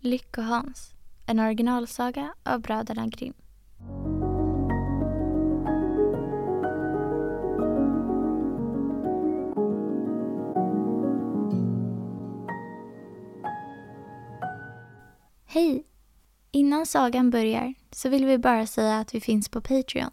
Lyckohans, en originalsaga av bröderna Grimm. Hej! Innan sagan börjar så vill vi bara säga att vi finns på Patreon.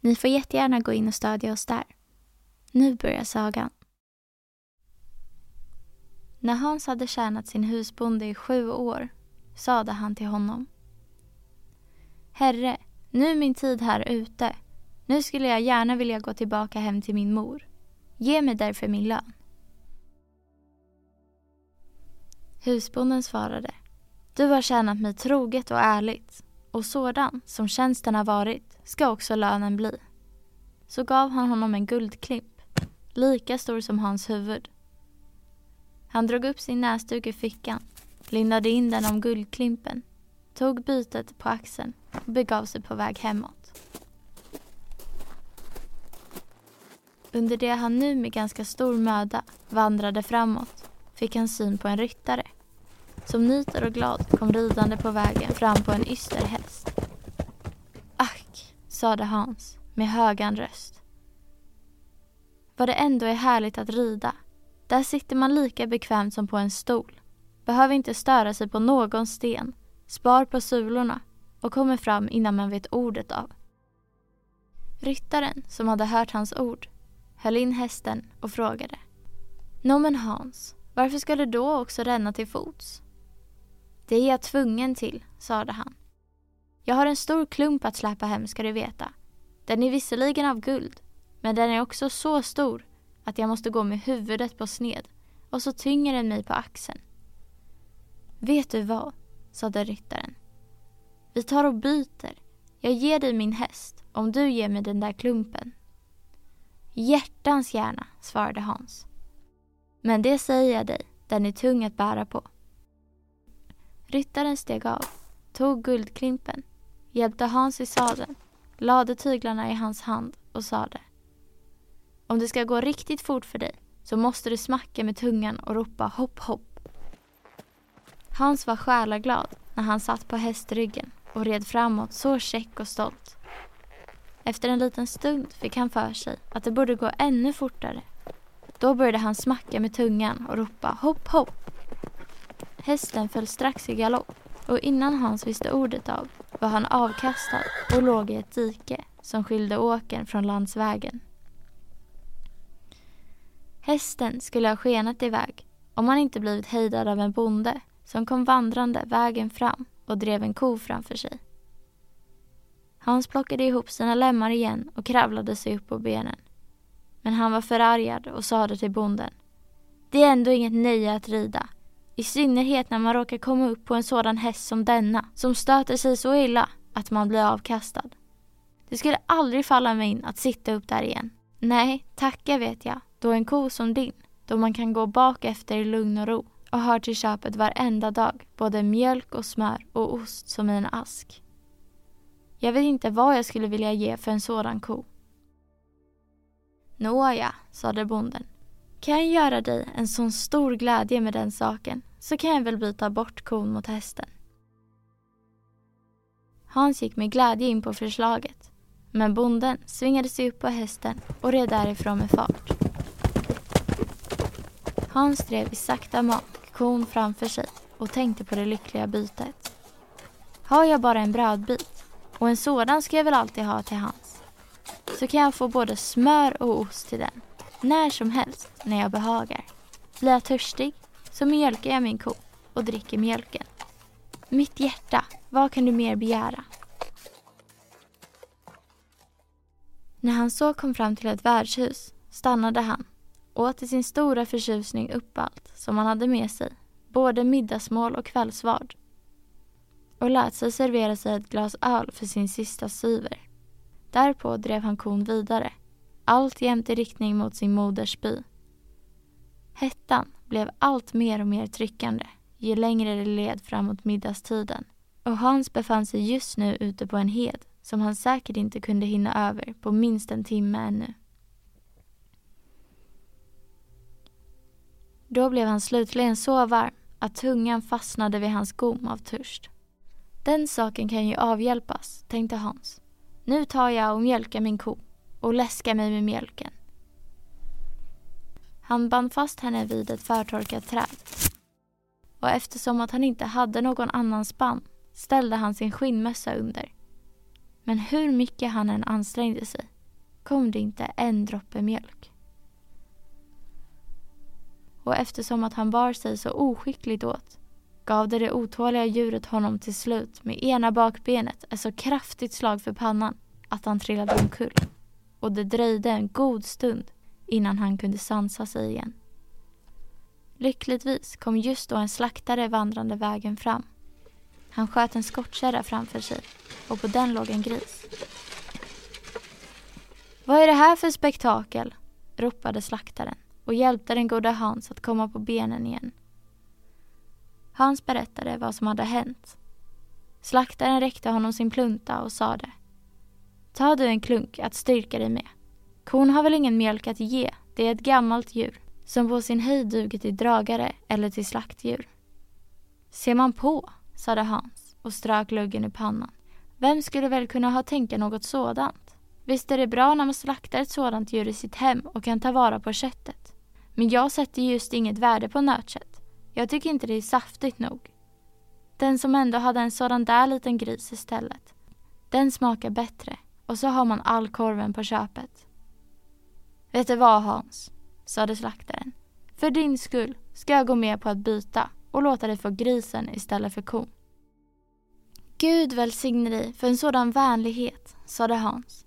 Ni får jättegärna gå in och stödja oss där. Nu börjar sagan. När Hans hade tjänat sin husbonde i sju år sade han till honom. Herre, nu är min tid här ute. Nu skulle jag gärna vilja gå tillbaka hem till min mor. Ge mig därför min lön. Husbonden svarade. Du har tjänat mig troget och ärligt och sådan som tjänsten har varit ska också lönen bli. Så gav han honom en guldklimp, lika stor som hans huvud. Han drog upp sin näsduk ur fickan, lindade in den om guldklimpen, tog bytet på axeln och begav sig på väg hemåt. Under det han nu med ganska stor möda vandrade framåt fick han syn på en ryttare som nyter och glad kom ridande på vägen fram på en yster häst. Ack, sade Hans med högan röst. Vad det ändå är härligt att rida. Där sitter man lika bekvämt som på en stol. Behöver inte störa sig på någon sten. Spar på sulorna och kommer fram innan man vet ordet av. Ryttaren, som hade hört hans ord, höll in hästen och frågade. Nå men Hans, varför ska du då också ränna till fots? Det är jag tvungen till, sade han. Jag har en stor klump att släpa hem ska du veta. Den är visserligen av guld, men den är också så stor att jag måste gå med huvudet på sned och så tynger den mig på axeln. Vet du vad, sade ryttaren. Vi tar och byter. Jag ger dig min häst om du ger mig den där klumpen. Hjärtans gärna, svarade Hans. Men det säger jag dig, den är tung att bära på. Ryttaren steg av, tog guldklimpen, hjälpte Hans i sadeln, lade tyglarna i hans hand och sade om det ska gå riktigt fort för dig så måste du smacka med tungan och ropa hopp hopp. Hans var själaglad när han satt på hästryggen och red framåt så käck och stolt. Efter en liten stund fick han för sig att det borde gå ännu fortare. Då började han smacka med tungan och ropa hopp hopp. Hästen föll strax i galopp och innan Hans visste ordet av var han avkastad och låg i ett dike som skilde åkern från landsvägen. Hästen skulle ha skenat iväg om han inte blivit hejdad av en bonde som kom vandrande vägen fram och drev en ko framför sig. Hans plockade ihop sina lemmar igen och kravlade sig upp på benen. Men han var förargad och sade till bonden. Det är ändå inget nöje att rida. I synnerhet när man råkar komma upp på en sådan häst som denna som stöter sig så illa att man blir avkastad. Det skulle aldrig falla mig in att sitta upp där igen. Nej, tacka vet jag, då en ko som din, då man kan gå bak efter i lugn och ro och har till köpet varenda dag både mjölk och smör och ost som i en ask. Jag vet inte vad jag skulle vilja ge för en sådan ko. Nåja, sade bonden. Kan jag göra dig en sån stor glädje med den saken så kan jag väl byta bort kon mot hästen. Hans gick med glädje in på förslaget men bonden svingade sig upp på hästen och red därifrån med fart. Hans drev i sakta mak kon framför sig och tänkte på det lyckliga bytet. Har jag bara en brödbit, och en sådan ska jag väl alltid ha till hans, så kan jag få både smör och ost till den, när som helst när jag behagar. Blir jag törstig så mjölkar jag min ko och dricker mjölken. Mitt hjärta, vad kan du mer begära? När han så kom fram till ett värdshus stannade han åt till sin stora förtjusning upp allt som han hade med sig, både middagsmål och kvällsvard och lät sig servera sig ett glas öl för sin sista syver. Därpå drev han kon vidare, alltjämt i riktning mot sin moders by. Hettan blev allt mer och mer tryckande ju längre det led framåt middagstiden och Hans befann sig just nu ute på en hed som han säkert inte kunde hinna över på minst en timme ännu. Då blev han slutligen så varm att tungan fastnade vid hans gom av törst. Den saken kan ju avhjälpas, tänkte Hans. Nu tar jag och mjölkar min ko och läskar mig med mjölken. Han band fast henne vid ett förtorkat träd. Och eftersom att han inte hade någon annan spann ställde han sin skinnmössa under. Men hur mycket han än ansträngde sig kom det inte en droppe mjölk och eftersom att han bar sig så oskickligt åt gav det det otåliga djuret honom till slut med ena bakbenet ett så kraftigt slag för pannan att han trillade omkull och det dröjde en god stund innan han kunde sansa sig igen. Lyckligtvis kom just då en slaktare vandrande vägen fram. Han sköt en skottkärra framför sig och på den låg en gris. Vad är det här för spektakel? ropade slaktaren och hjälpte den gode Hans att komma på benen igen. Hans berättade vad som hade hänt. Slaktaren räckte honom sin plunta och sade Ta du en klunk att styrka dig med. Kon har väl ingen mjölk att ge, det är ett gammalt djur som på sin höjd duger till dragare eller till slaktdjur. Ser man på, sade Hans och strök luggen i pannan. Vem skulle väl kunna ha tänka något sådant? Visst är det bra när man slaktar ett sådant djur i sitt hem och kan ta vara på köttet. Men jag sätter just inget värde på nötkött. Jag tycker inte det är saftigt nog. Den som ändå hade en sådan där liten gris istället. Den smakar bättre och så har man all korven på köpet. Vet du vad Hans? sade slaktaren. För din skull ska jag gå med på att byta och låta dig få grisen istället för kon. Gud välsigne dig för en sådan vänlighet, sade Hans.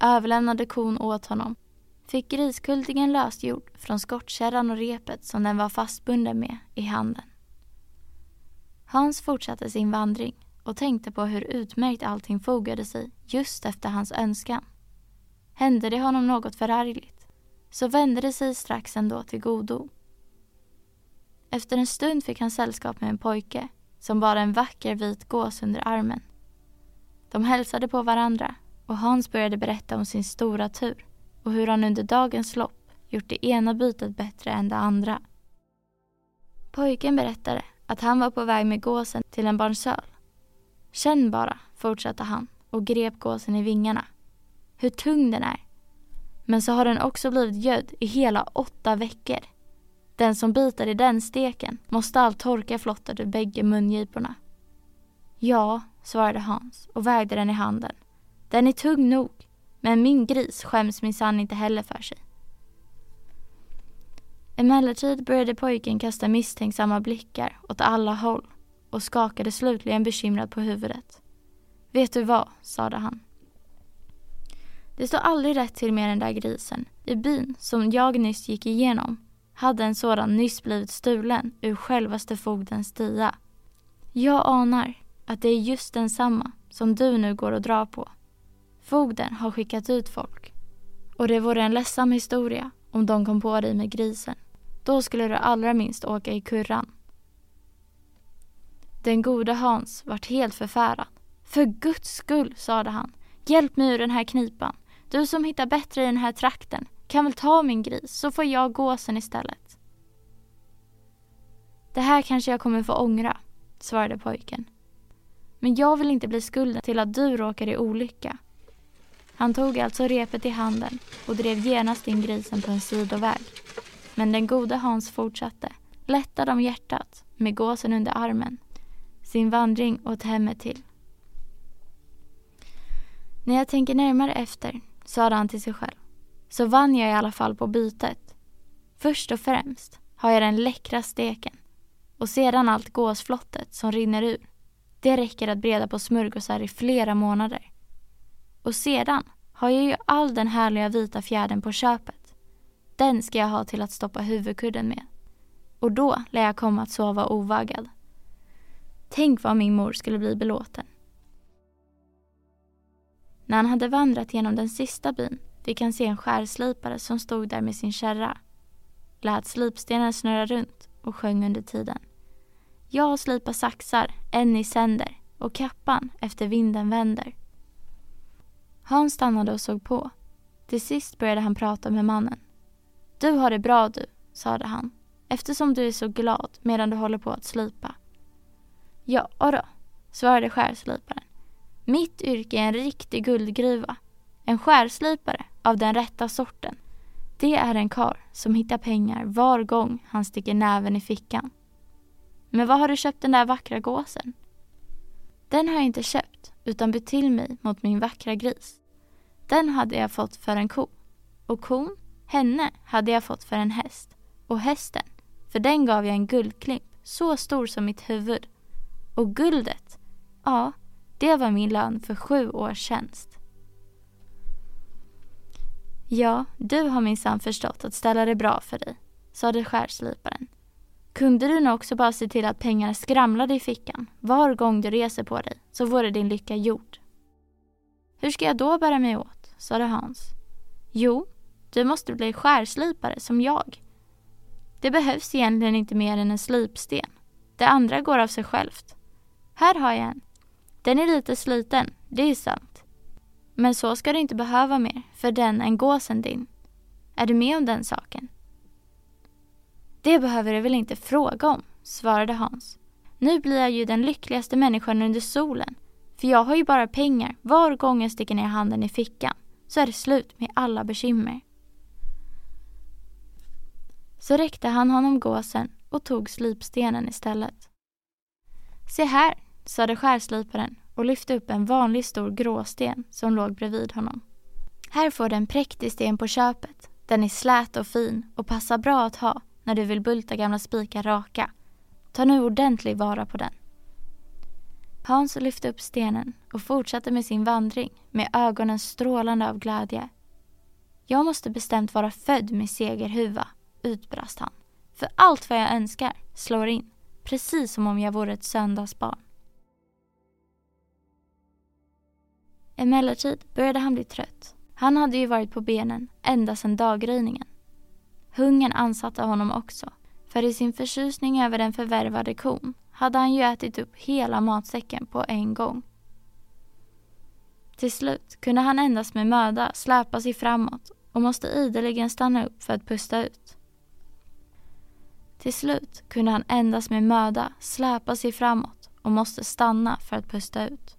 Överlämnade kon åt honom fick griskultingen lösgjord från skottkärran och repet som den var fastbunden med i handen. Hans fortsatte sin vandring och tänkte på hur utmärkt allting fogade sig just efter hans önskan. Hände det honom något förargligt så vände det sig strax ändå till godo. Efter en stund fick han sällskap med en pojke som bar en vacker vit gås under armen. De hälsade på varandra och Hans började berätta om sin stora tur och hur han under dagens lopp gjort det ena bytet bättre än det andra. Pojken berättade att han var på väg med gåsen till en barnsöl. Känn bara, fortsatte han och grep gåsen i vingarna. Hur tung den är. Men så har den också blivit gödd i hela åtta veckor. Den som biter i den steken måste allt torka flottat ur bägge mungiporna. Ja, svarade Hans och vägde den i handen. Den är tung nog. Men min gris skäms minsann inte heller för sig. Emellertid började pojken kasta misstänksamma blickar åt alla håll och skakade slutligen bekymrad på huvudet. Vet du vad, sade han. Det står aldrig rätt till med den där grisen. I byn som jag nyss gick igenom hade en sådan nyss blivit stulen ur självaste fogdens stia. Jag anar att det är just densamma som du nu går och drar på. Fogden har skickat ut folk Och det vore en ledsam historia om de kom på dig med grisen. Då skulle du allra minst åka i kurran. Den gode Hans vart helt förfärad. För guds skull, sade han, hjälp mig ur den här knipan. Du som hittar bättre i den här trakten kan väl ta min gris så får jag gåsen istället. Det här kanske jag kommer få ångra, svarade pojken. Men jag vill inte bli skulden till att du råkar i olycka. Han tog alltså repet i handen och drev genast in grisen på en sidoväg. Men den gode Hans fortsatte, lättad om hjärtat, med gåsen under armen, sin vandring åt hemmet till. När jag tänker närmare efter, sade han till sig själv, så vann jag i alla fall på bytet. Först och främst har jag den läckra steken och sedan allt gåsflottet som rinner ur. Det räcker att breda på smörgåsar i flera månader. Och sedan har jag ju all den härliga vita fjädern på köpet. Den ska jag ha till att stoppa huvudkudden med. Och då lär jag komma att sova ovaggad. Tänk vad min mor skulle bli belåten. När han hade vandrat genom den sista byn fick han se en skärslipare som stod där med sin kärra. Lät slipstenen snurra runt och sjöng under tiden. Jag slipar saxar, en i sänder och kappan efter vinden vänder. Hans stannade och såg på. Till sist började han prata med mannen. Du har det bra du, sade han, eftersom du är så glad medan du håller på att slipa. Ja då, svarade skärsliparen. Mitt yrke är en riktig guldgruva. En skärslipare av den rätta sorten. Det är en kar som hittar pengar var gång han sticker näven i fickan. Men var har du köpt den där vackra gåsen? Den har jag inte köpt, utan bytt till mig mot min vackra gris. Den hade jag fått för en ko. Och kon, henne, hade jag fått för en häst. Och hästen, för den gav jag en guldklimp så stor som mitt huvud. Och guldet, ja, det var min lön för sju års tjänst. Ja, du har minsann förstått att ställa det bra för dig, sade skärsliparen. Kunde du nog också bara se till att pengarna skramlade i fickan var gång du reser på dig, så vore din lycka gjord. Hur ska jag då bära mig åt? Sade Hans. Jo, du måste bli skärslipare som jag. Det behövs egentligen inte mer än en slipsten. Det andra går av sig självt. Här har jag en. Den är lite sliten, det är sant. Men så ska du inte behöva mer för den än gåsen din. Är du med om den saken? Det behöver du väl inte fråga om, svarade Hans. Nu blir jag ju den lyckligaste människan under solen. För jag har ju bara pengar var gång jag sticker ner handen i fickan. Så är det slut med alla bekymmer. Så räckte han honom gåsen och tog slipstenen istället. Se här, sade skärsliparen och lyfte upp en vanlig stor gråsten som låg bredvid honom. Här får du en präktig sten på köpet. Den är slät och fin och passar bra att ha när du vill bulta gamla spikar raka. Ta nu ordentlig vara på den. Hans lyfte upp stenen och fortsatte med sin vandring med ögonen strålande av glädje. Jag måste bestämt vara född med segerhuva, utbrast han. För allt vad jag önskar slår in, precis som om jag vore ett söndagsbarn. Emellertid började han bli trött. Han hade ju varit på benen ända sedan daggryningen. Hungern ansatte honom också, för i sin förtjusning över den förvärvade kon hade han ju ätit upp hela matsäcken på en gång. Till slut kunde han endast med möda släpa sig framåt och måste ideligen stanna upp för att pusta ut. Till slut kunde han endast med möda släpa sig framåt och måste stanna för att pusta ut.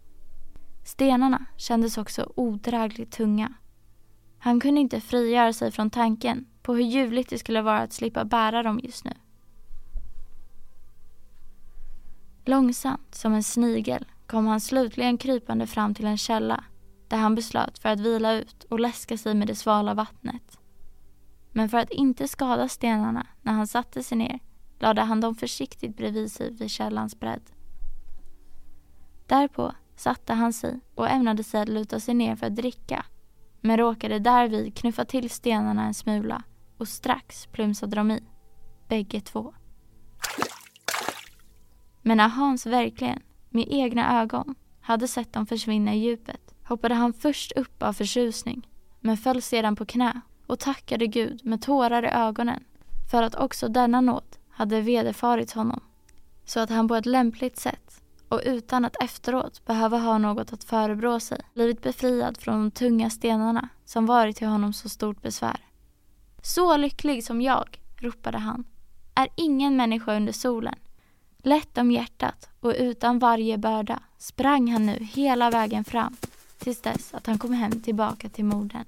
Stenarna kändes också odrägligt tunga. Han kunde inte frigöra sig från tanken på hur ljuvligt det skulle vara att slippa bära dem just nu. Långsamt som en snigel kom han slutligen krypande fram till en källa där han beslöt för att vila ut och läska sig med det svala vattnet. Men för att inte skada stenarna när han satte sig ner lade han dem försiktigt bredvid sig vid källans bredd. Därpå satte han sig och ämnade sig att luta sig ner för att dricka men råkade därvid knuffa till stenarna en smula och strax plumsade de i, bägge två. Men när Hans verkligen, med egna ögon, hade sett dem försvinna i djupet hoppade han först upp av förtjusning men föll sedan på knä och tackade Gud med tårar i ögonen för att också denna nåd hade vederfarits honom så att han på ett lämpligt sätt och utan att efteråt behöva ha något att förebrå sig blivit befriad från de tunga stenarna som varit till honom så stort besvär. Så lycklig som jag, ropade han, är ingen människa under solen. Lätt om hjärtat och utan varje börda sprang han nu hela vägen fram tills dess att han kom hem tillbaka till modern.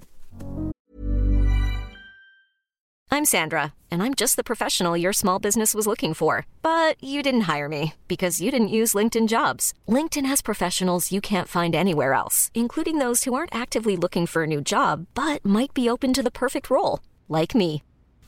I'm Sandra, and I'm just the professional your small business was looking for. But you didn't hire me because you didn't use LinkedIn jobs. LinkedIn has professionals you can't find anywhere else, including those who aren't actively looking for a new job but might be open to the perfect role, like me.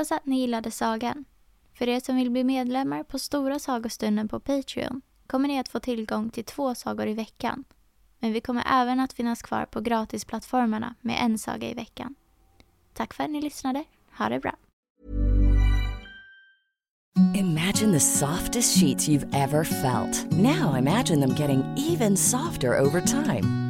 Hoppas att ni gillade sagan. För er som vill bli medlemmar på Stora sagostunden på Patreon kommer ni att få tillgång till två sagor i veckan. Men vi kommer även att finnas kvar på gratisplattformarna med en saga i veckan. Tack för att ni lyssnade. Ha det bra. Imagine the softest sheets you've ever felt. Now imagine them getting even softer over time.